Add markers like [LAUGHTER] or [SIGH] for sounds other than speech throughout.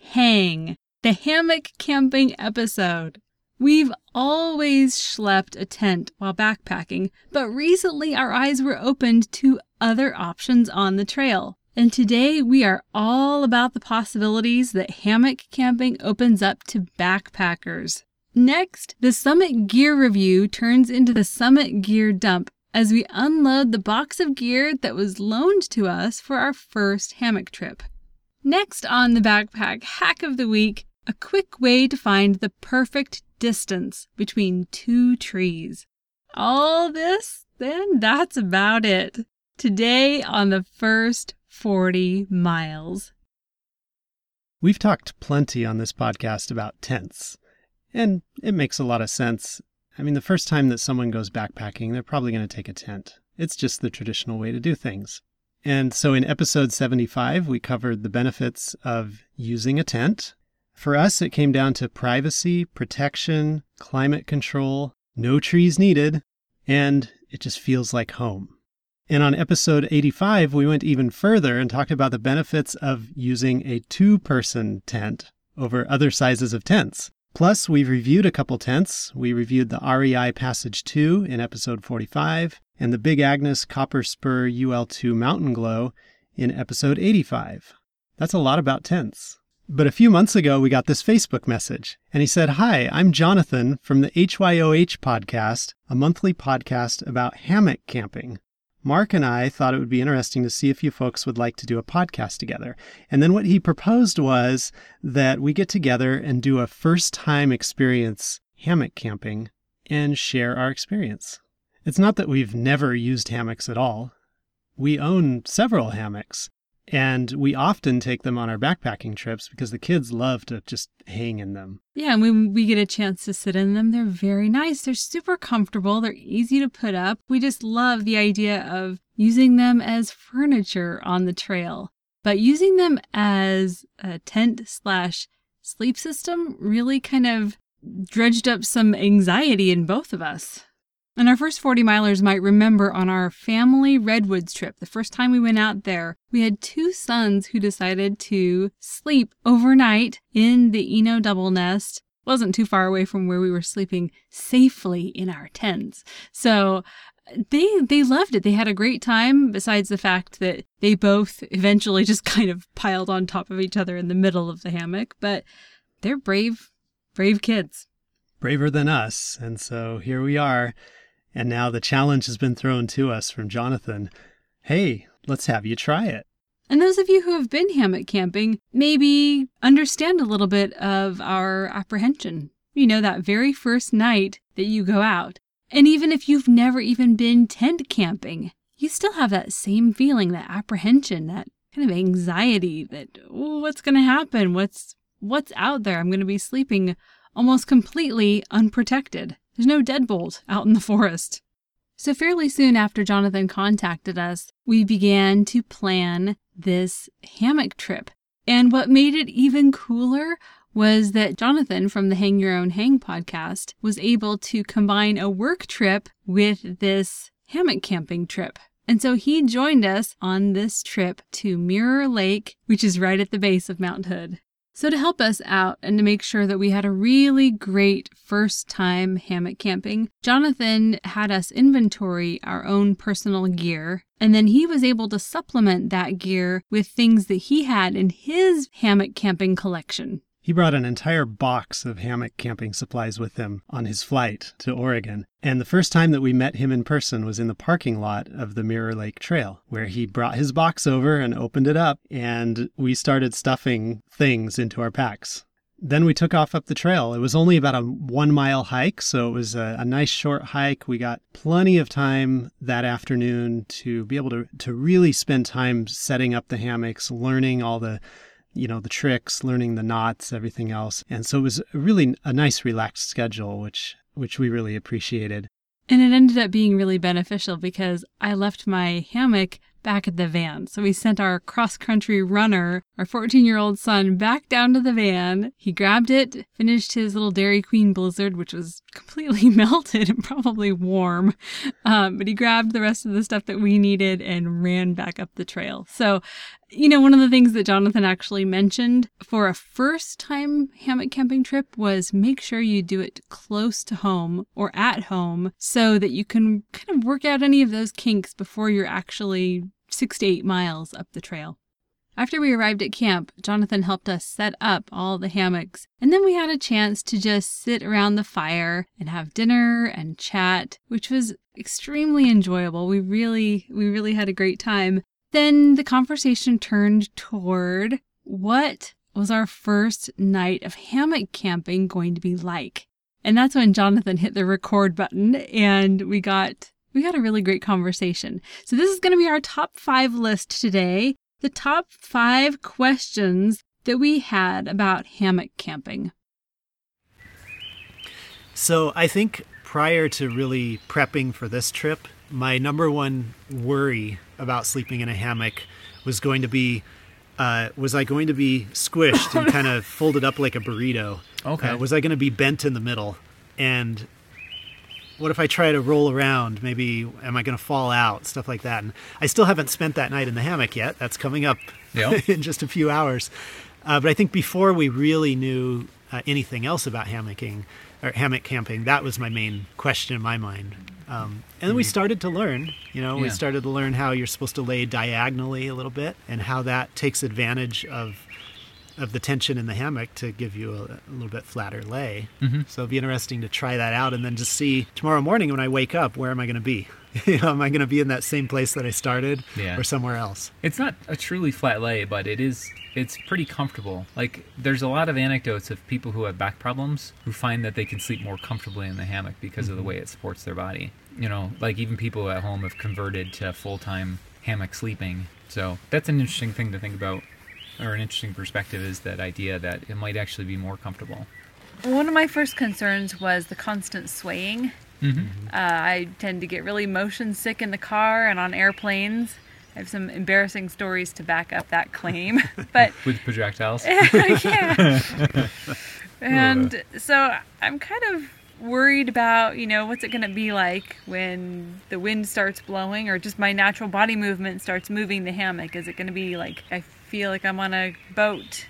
Hang, the hammock camping episode. We've always schlepped a tent while backpacking, but recently our eyes were opened to other options on the trail. And today we are all about the possibilities that hammock camping opens up to backpackers. Next, the Summit Gear Review turns into the Summit Gear Dump as we unload the box of gear that was loaned to us for our first hammock trip. Next on the backpack hack of the week, a quick way to find the perfect distance between two trees. All this, then that's about it. Today on the first 40 miles. We've talked plenty on this podcast about tents, and it makes a lot of sense. I mean, the first time that someone goes backpacking, they're probably going to take a tent. It's just the traditional way to do things. And so in episode 75, we covered the benefits of using a tent. For us, it came down to privacy, protection, climate control, no trees needed, and it just feels like home. And on episode 85, we went even further and talked about the benefits of using a two person tent over other sizes of tents. Plus, we've reviewed a couple tents. We reviewed the REI Passage 2 in episode 45 and the Big Agnes Copper Spur UL2 Mountain Glow in episode 85. That's a lot about tents. But a few months ago, we got this Facebook message, and he said, Hi, I'm Jonathan from the HYOH podcast, a monthly podcast about hammock camping. Mark and I thought it would be interesting to see if you folks would like to do a podcast together. And then what he proposed was that we get together and do a first time experience hammock camping and share our experience. It's not that we've never used hammocks at all. We own several hammocks, and we often take them on our backpacking trips because the kids love to just hang in them. Yeah, and when we get a chance to sit in them, they're very nice. They're super comfortable, they're easy to put up. We just love the idea of using them as furniture on the trail. But using them as a tent slash sleep system really kind of dredged up some anxiety in both of us. And our first 40 milers might remember on our family redwoods trip, the first time we went out there, we had two sons who decided to sleep overnight in the Eno double nest. Wasn't too far away from where we were sleeping safely in our tents. So they they loved it. They had a great time besides the fact that they both eventually [LAUGHS] just kind of piled on top of each other in the middle of the hammock, but they're brave brave kids. Braver than us. And so here we are and now the challenge has been thrown to us from Jonathan hey, let's have you try it. And those of you who have been hammock camping maybe understand a little bit of our apprehension. You know, that very first night that you go out. And even if you've never even been tent camping, you still have that same feeling, that apprehension, that kind of anxiety that, oh, what's going to happen? What's, what's out there? I'm going to be sleeping almost completely unprotected. There's no deadbolt out in the forest. So, fairly soon after Jonathan contacted us, we began to plan this hammock trip. And what made it even cooler was that Jonathan from the Hang Your Own Hang podcast was able to combine a work trip with this hammock camping trip. And so he joined us on this trip to Mirror Lake, which is right at the base of Mount Hood. So, to help us out and to make sure that we had a really great first time hammock camping, Jonathan had us inventory our own personal gear. And then he was able to supplement that gear with things that he had in his hammock camping collection. He brought an entire box of hammock camping supplies with him on his flight to Oregon. And the first time that we met him in person was in the parking lot of the Mirror Lake Trail, where he brought his box over and opened it up, and we started stuffing things into our packs. Then we took off up the trail. It was only about a one mile hike, so it was a, a, nice short hike. We got plenty of time that afternoon to be able to, to really spend time setting up the hammocks, learning all the you know, the tricks, learning the knots, everything else. And so it was really a nice relaxed schedule, which which we really appreciated. And it ended up being really beneficial because I left my hammock back at the van. So we sent our cross country runner, our 14 year old son, back down to the van. He grabbed it, finished his little Dairy Queen Blizzard, which was completely [LAUGHS] melted and probably warm. Um, but he grabbed the rest of the stuff that we needed and ran back up the trail. So, you know, one of the things that Jonathan actually mentioned for a first time hammock camping trip was make sure you do it close to home or at home so that you can kind of work out any of those kinks before you're actually six to eight miles up the trail. After we arrived at camp, Jonathan helped us set up all the hammocks, and then we had a chance to just sit around the fire and have dinner and chat, which was extremely enjoyable. We really, we really had a great time. Then the conversation turned toward what was our first night of hammock camping going to be like? And that's when Jonathan hit the record button and we got we got a really great conversation. So this is going to be our top 5 list today. The top 5 questions that we had about hammock camping. So, I think prior to really prepping for this trip, my number one worry about sleeping in a hammock was going to be uh, was I going to be squished and [LAUGHS] kind of folded up like a burrito? Okay. Uh, was I going to be bent in the middle? And what if I try to roll around? Maybe am I going to fall out? Stuff like that. And I still haven't spent that night in the hammock yet. That's coming up Yep. [LAUGHS] in just a few hours. Uh, but I think before we really knew uh, anything else about hammocking or hammock camping, that was my main question in my mind. Um, and then we started to learn. You know, we started to learn how you're supposed to lay diagonally a little bit, and how that takes advantage of of the tension in the hammock to give you a, a little bit flatter lay. Mhm. So it'd be interesting to try that out, and then just see tomorrow morning when I wake up, where am I going to be? [LAUGHS] you know, am I going to be in that same place that I started, Yeah. or somewhere else? It's not a truly flat lay, but it is. It's pretty comfortable. Like there's a lot of anecdotes of people who have back problems who find that they can sleep more comfortably in the hammock because of the way it supports their body. You know, like even people at home have converted to full-time hammock sleeping. So that's an interesting thing to think about, or an interesting perspective is that idea that it might actually be more comfortable. One of my first concerns was the constant swaying. Mm-hmm. Uh, I tend to get really motion sick in the car and on airplanes. I have some embarrassing stories to back up that claim. [LAUGHS] but With projectiles. [LAUGHS] yeah. [LAUGHS] and so I'm kind of worried about, you know, what's it going to be like when the wind starts blowing or just my natural body movement starts moving the hammock? Is it going to be like I feel like I'm on a boat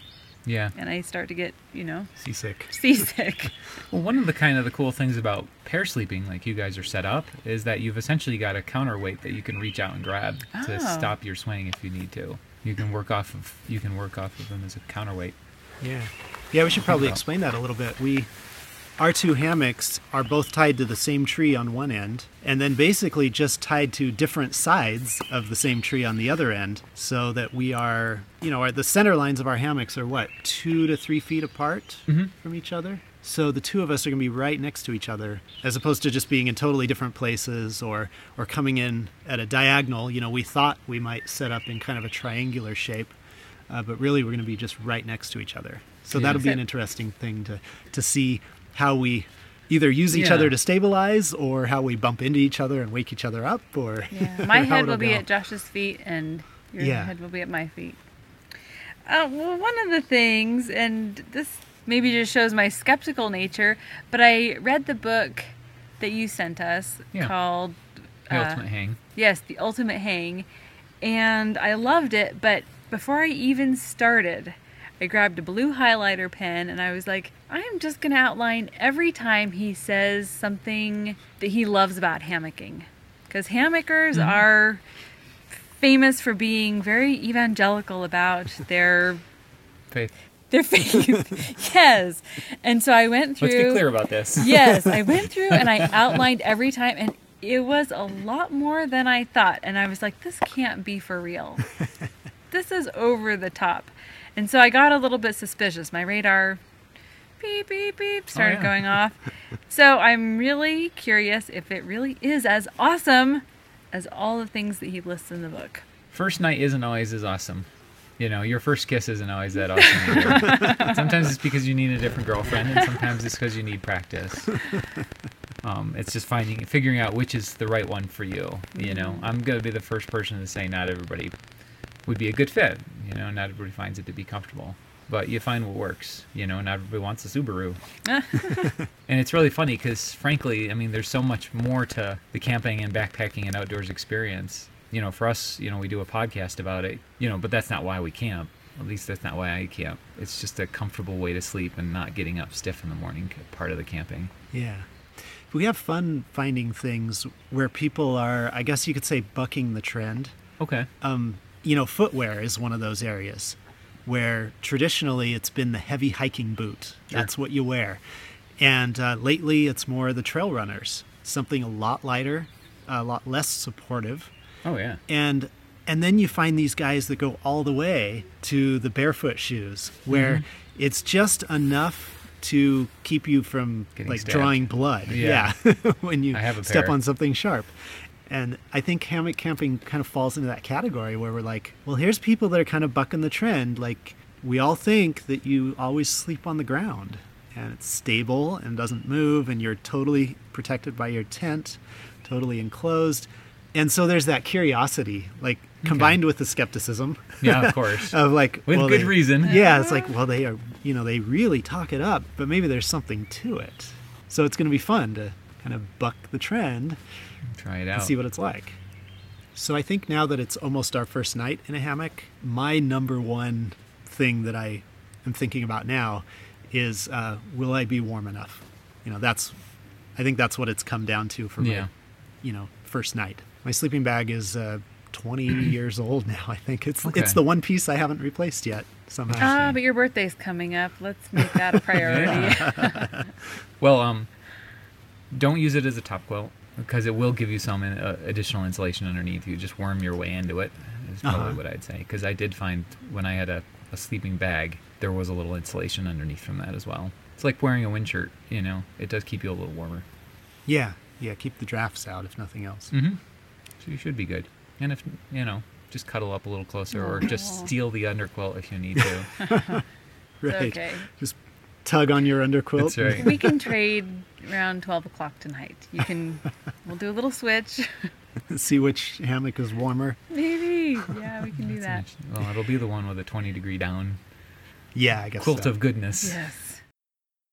Yeah. and I start to get, you know, Seasick. seasick? [LAUGHS] Well, one of the kind of the cool things about pair sleeping, like you guys are set up, is that you've essentially got a counterweight that you can reach out and grab to Oh. stop your swaying if you need to. You can work off of you can work off of them as a counterweight. Yeah. Yeah, we should probably explain that a little bit. We our two hammocks are both tied to the same tree on one end and then basically just tied to different sides of the same tree on the other end so that we are, you know, our, the center lines of our hammocks are what, two to three feet apart Mhm. from each other? So the two of us are going to be right next to each other as opposed to just being in totally different places or, or coming in at a diagonal. You know, we thought we might set up in kind of a triangular shape uh, but really we're going to be just right next to each other. So Yeah. that'll be an interesting thing to to see how we either use each Yeah. other to stabilize or how we bump into each other and wake each other up or Yeah, [LAUGHS] my or head it'll will be go. at Josh's feet, and your Yeah. head will be at my feet. Uh, well, one of the things, and this maybe just shows my skeptical nature, but I read the book that you sent us Yeah. called The uh, ultimate hang. Yes, The Ultimate Hang. And I loved it, but before I even started, I grabbed a blue highlighter pen and I was like, I'm just going to outline every time he says something that he loves about hammocking. Because hammockers mm-hmm. are famous for being very evangelical about [LAUGHS] their Faith. their faith. [LAUGHS] yes. And so I went through Let's be clear about this. [LAUGHS] yes, I went through and I outlined every time, and it was a lot more than I thought. And I was like, this can't be for real. this is over the top. And so I got a little bit suspicious. My radar beep, beep, beep started yeah. going off. So I'm really curious if it really is as awesome as all the things that he lists in the book. First night isn't always as awesome. You know, your first kiss isn't always that awesome. [LAUGHS] sometimes it's because you need a different girlfriend, and sometimes it's because you need practice. Um, it's just finding, figuring out which is the right one for you. You know, I'm gonna be the first person to say not everybody would be a good fit. You know, not everybody finds it to be comfortable, but you find what works. You know, not everybody wants a Subaru. [LAUGHS] and it's really funny because, frankly, I mean, there's so much more to the camping and backpacking and outdoors experience. You know, for us, you know, we do a podcast about it. You know, but that's not why we camp. At least that's not why I camp. It's just a comfortable way to sleep and not getting up stiff in the morning. Part of the camping. Yeah. We have fun finding things where people are, I guess you could say, bucking the trend. Okay. Um, you know, footwear is one of those areas where traditionally it's been the heavy hiking boot. Sure. That's what you wear. And uh, lately it's more the trail runners, something a lot lighter, a lot less supportive. Oh yeah. And and then you find these guys that go all the way to the barefoot shoes where Mm-hmm. it's just enough to keep you from Getting like stabbed. drawing blood. Yeah. [LAUGHS] [LAUGHS] when you I have a step on something sharp. And I think hammock camping kind of falls into that category where we're like, well, here's people that are kind of bucking the trend. Like, we all think that you always sleep on the ground and it's stable and doesn't move and you're totally protected by your tent, totally enclosed. And so there's that curiosity, like combined with the skepticism Yeah, of [LAUGHS] course. of like, With well, good they- reason. Yeah, it's like, well, they are, you know, they really talk it up, but maybe there's something to it. So it's going to be fun to kind of buck the trend Try it and out. see what it's like. So I think now that it's almost our first night in a hammock, my number one thing that I am thinking about now is uh, will I be warm enough? You know, that's I think that's what it's come down to for Yeah. my you know first night. My sleeping bag is uh, 20 [CLEARS THROAT] years old now. I think it's Okay. it's the one piece I haven't replaced yet somehow. Ah, but your birthday's coming up. Let's make that a priority. [LAUGHS] Well, um, don't use it as a top quilt because it will give you some uh, additional insulation underneath. You just worm your way into it. Is probably Uh-huh. what I'd say. Because I did find when I had a, a sleeping bag, there was a little insulation underneath from that as well. It's like wearing a wind shirt. You know, it does keep you a little warmer. Yeah, yeah. Keep the drafts out if nothing else. Mm-hmm. So you should be good. And if you know, just cuddle up a little closer, or just steal the underquilt if you need to. [LAUGHS] [LAUGHS] Right. okay. Just tug on your underquilt. That's right. We can trade around 12 o'clock tonight. You can, we'll do a little switch. [LAUGHS] See which hammock is warmer. Maybe. Yeah, we can do that. That's. Well, it'll be the one with a 20 degree down Yeah, I guess quilt so. of goodness. Yes.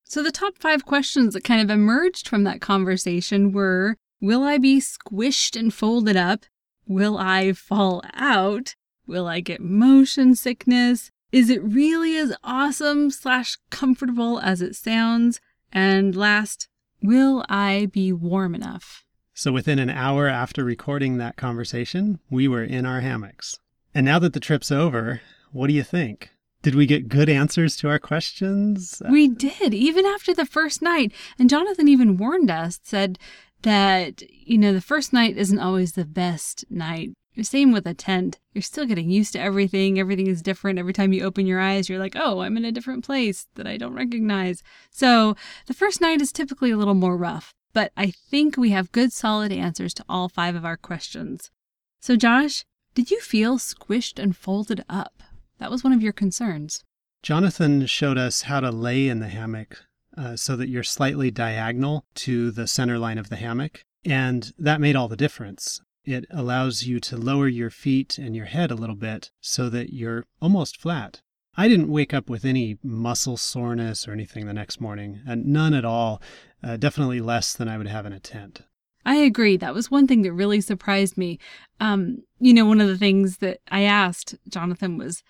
So, the top five questions that kind of emerged from that conversation were Will I be squished and folded up? Will I fall out? Will I get motion sickness? Is it really as awesome slash comfortable as it sounds? And last, will I be warm enough? So within an hour after recording that conversation, we were in our hammocks. And now that the trip's over, what do you think? Did we get good answers to our questions? We did, even after the first night. And Jonathan even warned us, said that, you know, the first night isn't always the best night. Same with a tent. You're still getting used to everything. Everything is different. Every time you open your eyes, you're like, oh, I'm in a different place that I don't recognize. So the first night is typically a little more rough. But I think we have good, solid answers to all five of our questions. So, Josh, did you feel squished and folded up? That was one of your concerns. Jonathan showed us how to lay in the hammock uh, so that you're slightly diagonal to the center line of the hammock. And that made all the difference. It allows you to lower your feet and your head a little bit so that you're almost flat. I didn't wake up with any muscle soreness or anything the next morning, and none at all. Uh, definitely less than I would have in a tent. I agree. That was one thing that really surprised me. Um, you know, one of the things that I asked Jonathan was,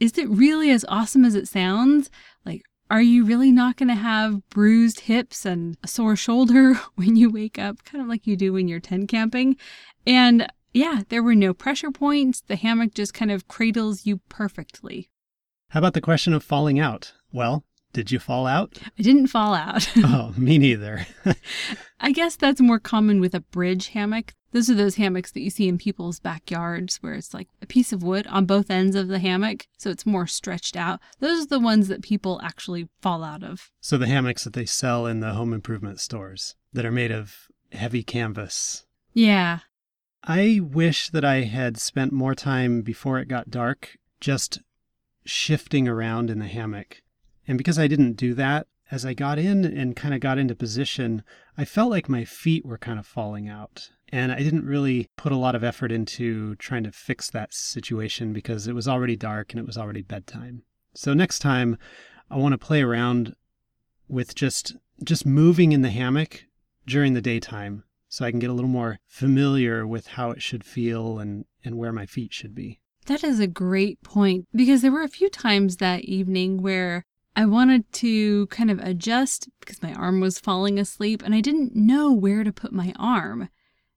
is it really as awesome as it sounds? Like, are you really not going to have bruised hips and a sore shoulder [LAUGHS] when you wake up, kind of like you do when you're tent camping? And yeah, there were no pressure points. The hammock just kind of cradles you perfectly. How about the question of falling out? Well, did you fall out? I didn't fall out. [LAUGHS] oh, me neither. [LAUGHS] I guess that's more common with a bridge hammock. Those are those hammocks that you see in people's backyards where it's like a piece of wood on both ends of the hammock, so it's more stretched out. Those are the ones that people actually fall out of. so the hammocks that they sell in the home improvement stores that are made of heavy canvas. Yeah. I wish that I had spent more time before it got dark just shifting around in the hammock. And because I didn't do that, as I got in and kind of got into position, I felt like my feet were kind of falling out. And I didn't really put a lot of effort into trying to fix that situation because it was already dark and it was already bedtime. So next time I want to play around with just just moving in the hammock during the daytime so I can get a little more familiar with how it should feel and, and where my feet should be. That is a great point because there were a few times that evening where I wanted to kind of adjust because my arm was falling asleep and I didn't know where to put my arm.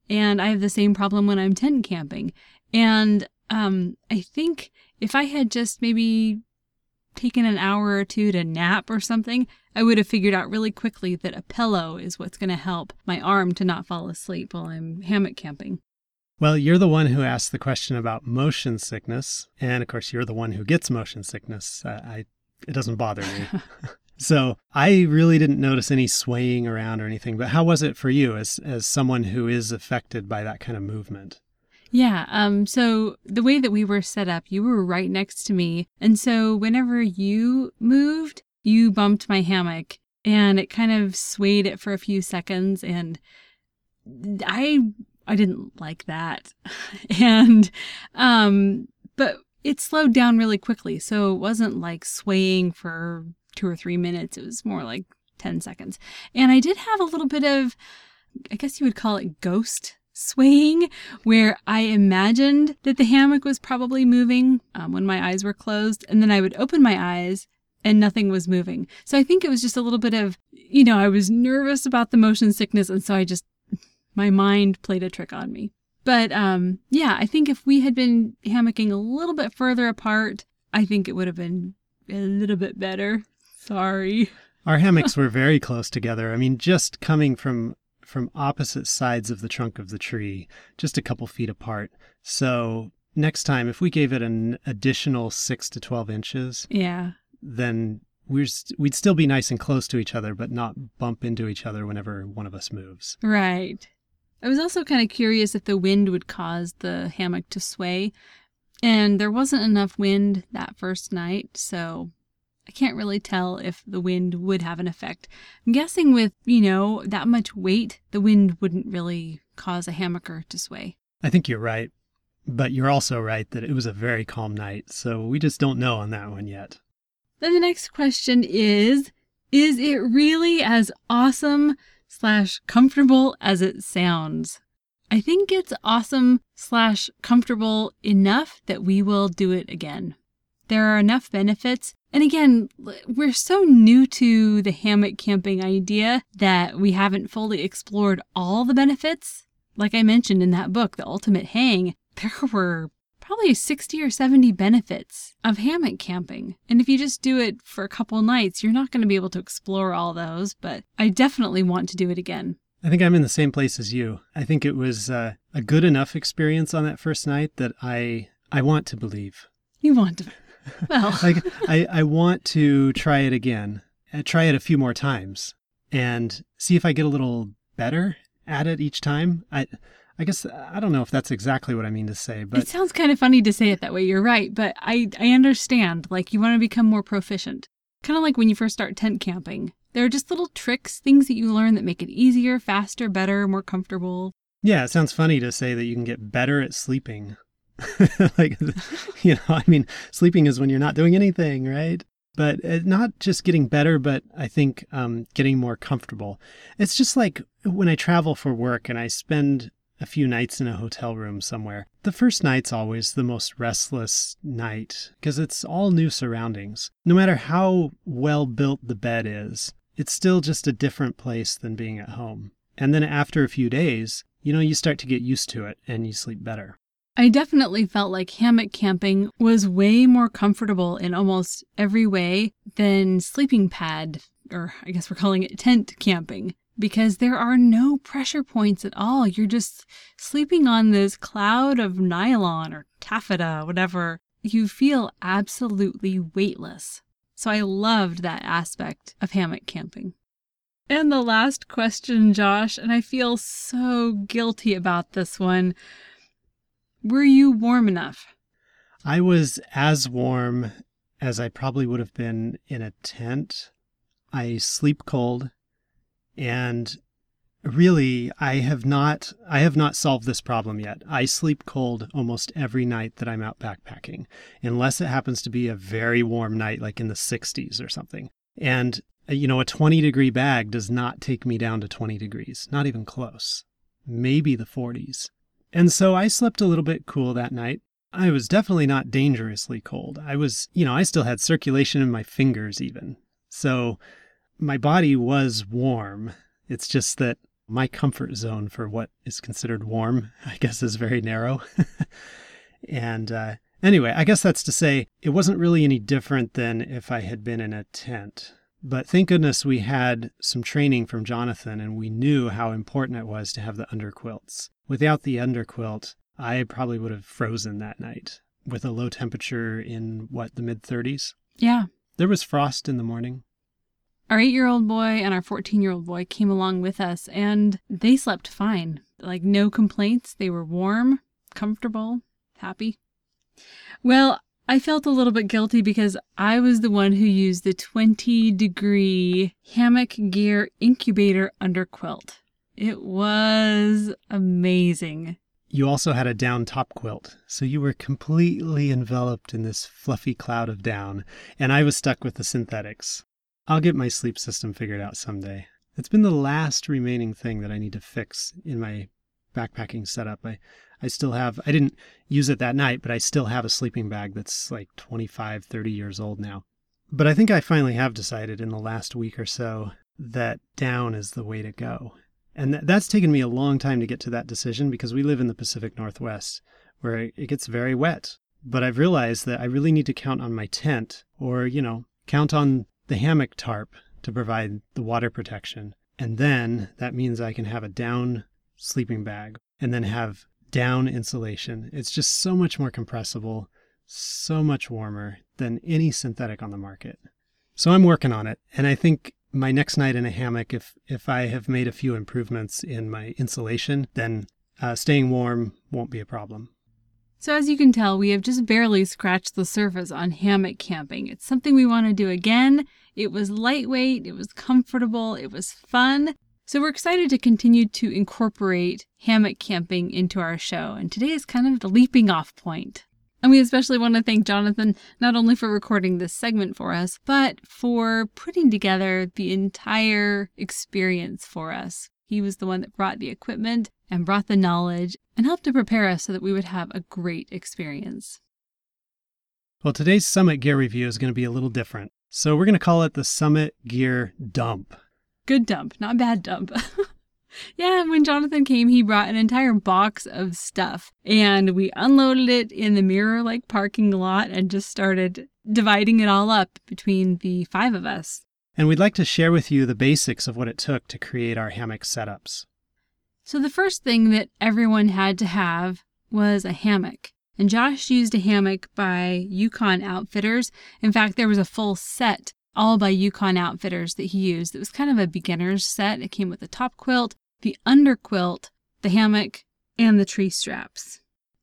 And I have the same problem when I'm tent camping. And um, I think if I had just maybe taken an hour or two to nap or something, I would have figured out really quickly that a pillow is what's going to help my arm to not fall asleep while I'm hammock camping. Well, you're the one who asked the question about motion sickness. And of course, you're the one who gets motion sickness. Uh, I, it doesn't bother me. [LAUGHS] so I really didn't notice any swaying around or anything. But how was it for you as, as someone who is affected by that kind of movement? Yeah. Um, so the way that we were set up, you were right next to me. And so whenever you moved, you bumped my hammock and it kind of swayed it for a few seconds. And I, I didn't like that. [LAUGHS] and, um, but it slowed down really quickly. So it wasn't like swaying for two or three minutes. It was more like 10 seconds. And I did have a little bit of, I guess you would call it ghost swaying where I imagined that the hammock was probably moving um, when my eyes were closed. And then I would open my eyes and nothing was moving. So I think it was just a little bit of, you know, I was nervous about the motion sickness. And so I just, my mind played a trick on me. But um, yeah, I think if we had been hammocking a little bit further apart, I think it would have been a little bit better. Sorry. Our hammocks were very close together. I mean, just coming from from opposite sides of the trunk of the tree, just a couple feet apart. So next time, if we gave it an additional six to 12 inches, yeah, then we're st- we'd still be nice and close to each other, but not bump into each other whenever one of us moves. Right. I was also kind of curious if the wind would cause the hammock to sway. And there wasn't enough wind that first night, so I can't really tell if the wind would have an effect. I'm guessing with, you know, that much weight, the wind wouldn't really cause a hammocker to sway. I think you're right. But you're also right that it was a very calm night, so we just don't know on that one yet. Then the next question is Is it really as awesome slash comfortable as it sounds? I think it's awesome slash comfortable enough that we will do it again. There are enough benefits and again, we're so new to the hammock camping idea that we haven't fully explored all the benefits. Like I mentioned in that book, The Ultimate Hang, [LAUGHS] there were probably 60 or 70 benefits of hammock camping. And if you just do it for a couple nights, you're not going to be able to explore all those, but I definitely want to do it again. I think I'm in the same place as you. I think it was uh, a good enough experience on that first night that I I want to believe. You want to well, [LAUGHS] like I, I want to try it again, uh, try it a few more times, and see if I get a little better at it each time. I, I guess I don't know if that's exactly what I mean to say, but it sounds kind of funny to say it that way. You're right, but I, I understand. Like you want to become more proficient, kind of like when you first start tent camping. There are just little tricks, things that you learn that make it easier, faster, better, more comfortable. Yeah, it sounds funny to say that you can get better at sleeping [LAUGHS] like, [LAUGHS] you know, I mean, sleeping is when you're not doing anything, right? But uh, not just getting better, but I think um, getting more comfortable. It's just like when I travel for work and I spend a few nights in a hotel room somewhere. The first night's always the most restless night because it's all new surroundings. No matter how well built the bed is, it's still just a different place than being at home. And then after a few days, you know, you start to get used to it and you sleep better. I definitely felt like hammock camping was way more comfortable in almost every way than sleeping pad, or I guess we're calling it tent camping, because there are no pressure points at all. You're just sleeping on this cloud of nylon or taffeta, whatever. You feel absolutely weightless. So I loved that aspect of hammock camping. And the last question, Josh, and I feel so guilty about this one. Were you warm enough? I was as warm as I probably would have been in a tent. I sleep cold and really I have not I have not solved this problem yet. I sleep cold almost every night that I'm out backpacking unless it happens to be a very warm night like in the 60s or something. And uh, you know, a 20 degree bag does not take me down to 20 degrees, not even close. Maybe the 40s. And so I slept a little bit cool that night. I was definitely not dangerously cold. I was, you know, I still had circulation in my fingers even. So my body was warm. It's just that my comfort zone for what is considered warm, [LAUGHS] I guess, is very narrow. [LAUGHS] and uh, anyway, I guess that's to say it wasn't really any different than if I had been in a tent. But thank goodness we had some training from Jonathan and we knew how important it was to have the underquilts. Without the underquilt, I probably would have frozen that night with a low temperature in what, the mid 30s? Yeah. There was frost in the morning. Our eight year old boy and our 14 year old boy came along with us and they slept fine. Like, no complaints. They were warm, comfortable, happy. Well, I felt a little bit guilty because I was the one who used the 20 degree hammock gear incubator under quilt. It was amazing. You also had a down top quilt, so you were completely enveloped in this fluffy cloud of down, and I was stuck with the synthetics. I'll get my sleep system figured out someday. It's been the last remaining thing that I need to fix in my backpacking setup. I, I still have, I didn't use it that night, but I still have a sleeping bag that's like 25, 30 years old now. But I think I finally have decided in the last week or so that down is the way to go. And th- that's taken me a long time to get to that decision because we live in the Pacific Northwest where it gets very wet. But I've realized that I really need to count on my tent or, you know, count on the hammock tarp to provide the water protection. And then that means I can have a down sleeping bag and then have down insulation. It's just so much more compressible, so much warmer than any synthetic on the market. So I'm working on it. And I think my next night in a hammock, if, if I have made a few improvements in my insulation, then uh, staying warm won't be a problem. So, as you can tell, we have just barely scratched the surface on hammock camping. It's something we want to do again. It was lightweight, it was comfortable, it was fun. So, we're excited to continue to incorporate hammock camping into our show. And today is kind of the leaping off point. And we especially want to thank Jonathan not only for recording this segment for us, but for putting together the entire experience for us. He was the one that brought the equipment and brought the knowledge and helped to prepare us so that we would have a great experience. Well, today's Summit Gear review is going to be a little different. So we're going to call it the Summit Gear Dump. Good dump, not bad dump. [LAUGHS] yeah, when Jonathan came, he brought an entire box of stuff and we unloaded it in the Mirror Lake parking lot and just started dividing it all up between the five of us. And we'd like to share with you the basics of what it took to create our hammock setups. So, the first thing that everyone had to have was a hammock. And Josh used a hammock by Yukon Outfitters. In fact, there was a full set all by Yukon Outfitters that he used. It was kind of a beginner's set. It came with a top quilt, the under quilt, the hammock, and the tree straps.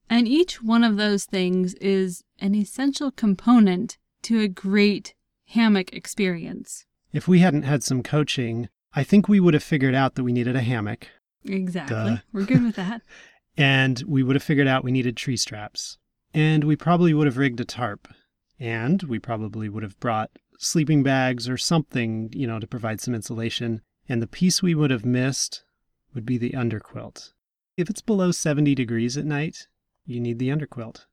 And each one of those things is an essential component to a great hammock experience. If we hadn't had some coaching, I think we would have figured out that we needed a hammock. Exactly. Duh. We're good with that. [LAUGHS] and we would have figured out we needed tree straps. And we probably would have rigged a tarp. And we probably would have brought sleeping bags or something, you know, to provide some insulation. And the piece we would have missed would be the underquilt. If it's below 70 degrees at night, you need the underquilt.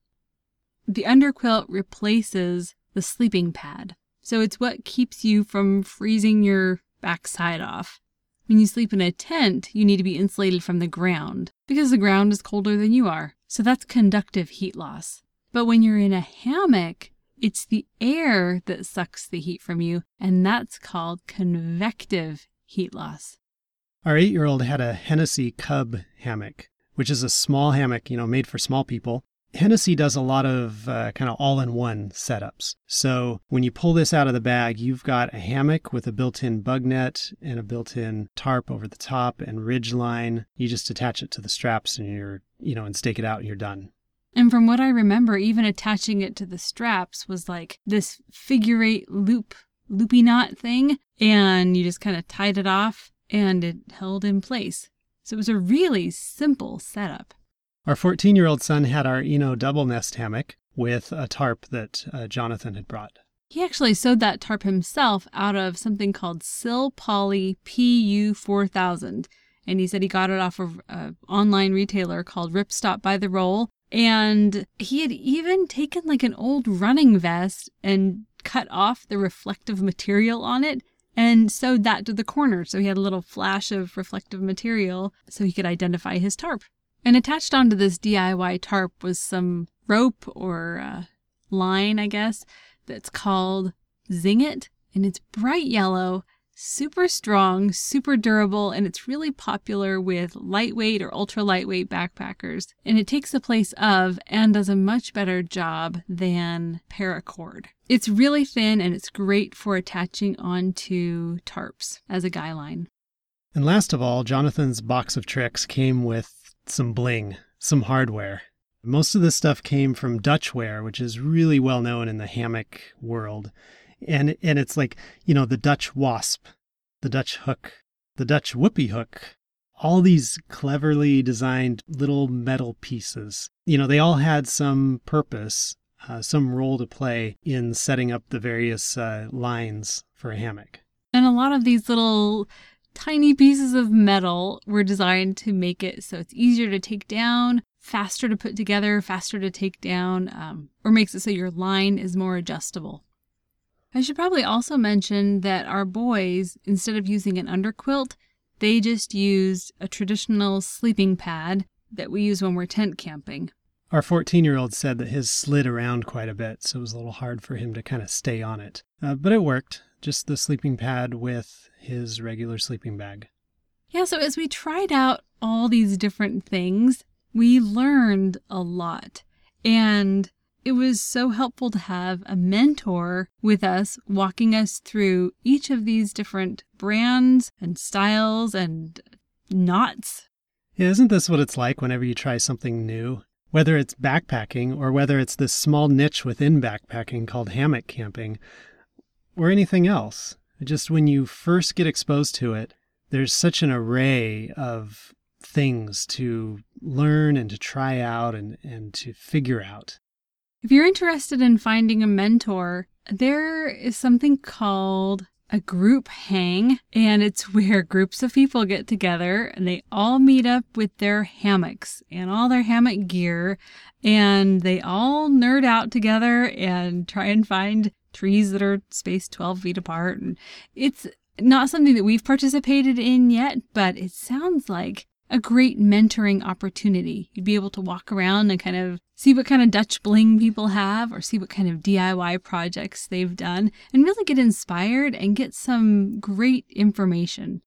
The underquilt replaces the sleeping pad. So it's what keeps you from freezing your backside off. When you sleep in a tent, you need to be insulated from the ground because the ground is colder than you are. So that's conductive heat loss. But when you're in a hammock, it's the air that sucks the heat from you, and that's called convective heat loss. Our eight year old had a Hennessy Cub hammock, which is a small hammock, you know, made for small people. Hennessy does a lot of uh, kind of all in one setups. So when you pull this out of the bag, you've got a hammock with a built in bug net and a built in tarp over the top and ridge line. You just attach it to the straps and you're, you know, and stake it out and you're done. And from what I remember, even attaching it to the straps was like this figure eight loop, loopy knot thing. And you just kind of tied it off and it held in place. So it was a really simple setup. Our 14 year old son had our Eno double nest hammock with a tarp that uh, Jonathan had brought. He actually sewed that tarp himself out of something called Sil Poly PU4000. And he said he got it off of an online retailer called Ripstop by the Roll. And he had even taken like an old running vest and cut off the reflective material on it and sewed that to the corner. So he had a little flash of reflective material so he could identify his tarp. And attached onto this DIY tarp was some rope or uh, line, I guess, that's called Zing It. And it's bright yellow super strong, super durable, and it's really popular with lightweight or ultra lightweight backpackers. And it takes the place of and does a much better job than paracord. It's really thin and it's great for attaching onto tarps as a guy line. And last of all, Jonathan's box of tricks came with some bling, some hardware. Most of this stuff came from Dutchware, which is really well known in the hammock world and and it's like you know the Dutch wasp, the Dutch hook, the Dutch whoopie hook, all these cleverly designed little metal pieces. You know, they all had some purpose, uh, some role to play in setting up the various uh, lines for a hammock. And a lot of these little tiny pieces of metal were designed to make it so it's easier to take down, faster to put together, faster to take down, um, or makes it so your line is more adjustable. I should probably also mention that our boys, instead of using an underquilt, they just used a traditional sleeping pad that we use when we're tent camping. Our 14 year old said that his slid around quite a bit, so it was a little hard for him to kind of stay on it. Uh, but it worked, just the sleeping pad with his regular sleeping bag. Yeah, so as we tried out all these different things, we learned a lot. And it was so helpful to have a mentor with us walking us through each of these different brands and styles and knots. Yeah, isn't this what it's like whenever you try something new? Whether it's backpacking or whether it's this small niche within backpacking called hammock camping or anything else. Just when you first get exposed to it, there's such an array of things to learn and to try out and, and to figure out. If you're interested in finding a mentor, there is something called a group hang, and it's [LAUGHS] where groups of people get together and they all meet up with their hammocks and all their hammock gear, and they all nerd out together and try and find trees that are spaced 12 feet apart. And it's not something that we've participated in yet, but it sounds like a great mentoring opportunity. You'd be able to walk around and kind of see what kind of Dutch bling people have or see what kind of DIY projects they've done and really get inspired and get some great information.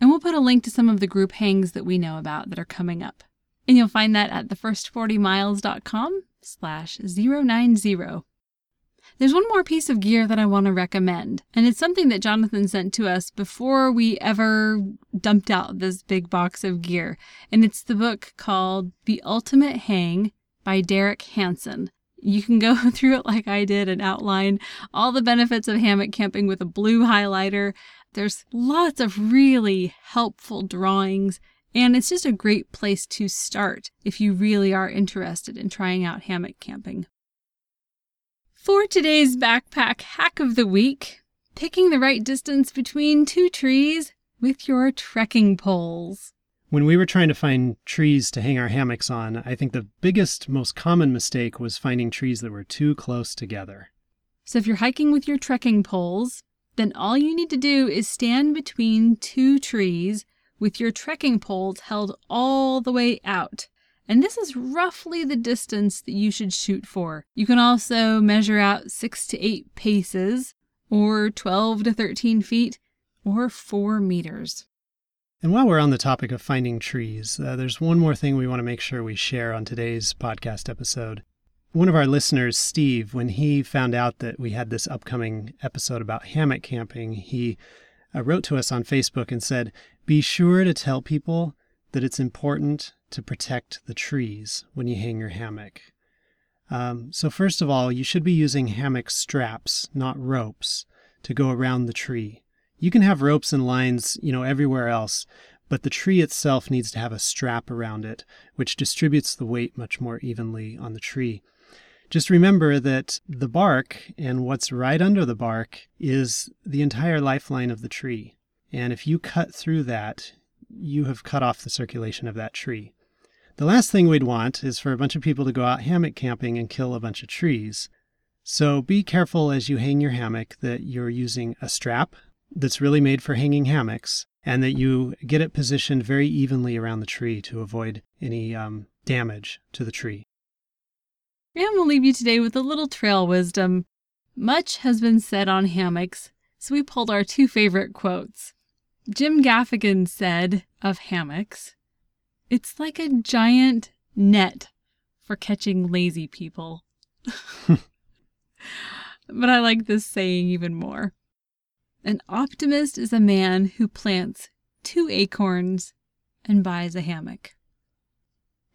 And we'll put a link to some of the group hangs that we know about that are coming up. And you'll find that at thefirst40miles.com slash 090. There's one more piece of gear that I want to recommend, and it's something that Jonathan sent to us before we ever dumped out this big box of gear. And it's the book called The Ultimate Hang by Derek Hansen. You can go [LAUGHS] through it like I did and outline all the benefits of hammock camping with a blue highlighter. There's lots of really helpful drawings, and it's just a great place to start if you really are interested in trying out hammock camping. For today's backpack hack of the week, picking the right distance between two trees with your trekking poles. When we were trying to find trees to hang our hammocks on, I think the biggest, most common mistake was finding trees that were too close together. So if you're hiking with your trekking poles, then all you need to do is stand between two trees with your trekking poles held all the way out. And this is roughly the distance that you should shoot for. You can also measure out six to eight paces, or 12 to 13 feet, or four meters. And while we're on the topic of finding trees, uh, there's one more thing we want to make sure we share on today's podcast episode. One of our listeners, Steve, when he found out that we had this upcoming episode about hammock camping, he uh, wrote to us on Facebook and said, Be sure to tell people that it's important to protect the trees when you hang your hammock. Um, so, first of all, you should be using hammock straps, not ropes, to go around the tree. You can have ropes and lines, you know, everywhere else, but the tree itself needs to have a strap around it, which distributes the weight much more evenly on the tree. Just remember that the bark and what's right under the bark is the entire lifeline of the tree. And if you cut through that, you have cut off the circulation of that tree. The last thing we'd want is for a bunch of people to go out hammock camping and kill a bunch of trees. So be careful as you hang your hammock that you're using a strap that's really made for hanging hammocks and that you get it positioned very evenly around the tree to avoid any um, damage to the tree. And we'll leave you today with a little trail wisdom. Much has been said on hammocks, so we pulled our two favorite quotes. Jim Gaffigan said of hammocks, It's like a giant net for catching lazy people. [LAUGHS] but I like this saying even more. An optimist is a man who plants two acorns and buys a hammock.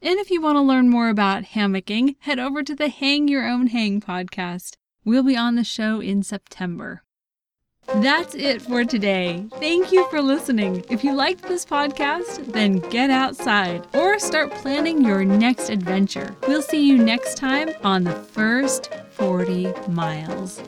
And if you want to learn more about hammocking, head over to the Hang Your Own Hang podcast. We'll be on the show in September. That's it for today. Thank you for listening. If you liked this podcast, then get outside or start planning your next adventure. We'll see you next time on the first 40 miles.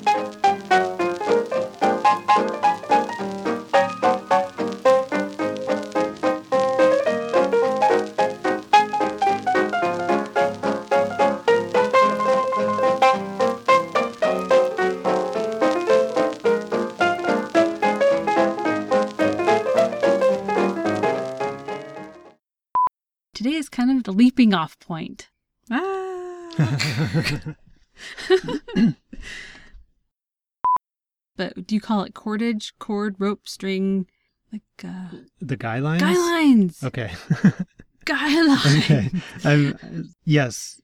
The leaping off point. Ah. [LAUGHS] but do you call it cordage, cord, rope, string, like uh, The guy lines? guy lines? Okay. Guy lines. [LAUGHS] okay. I'm, yes,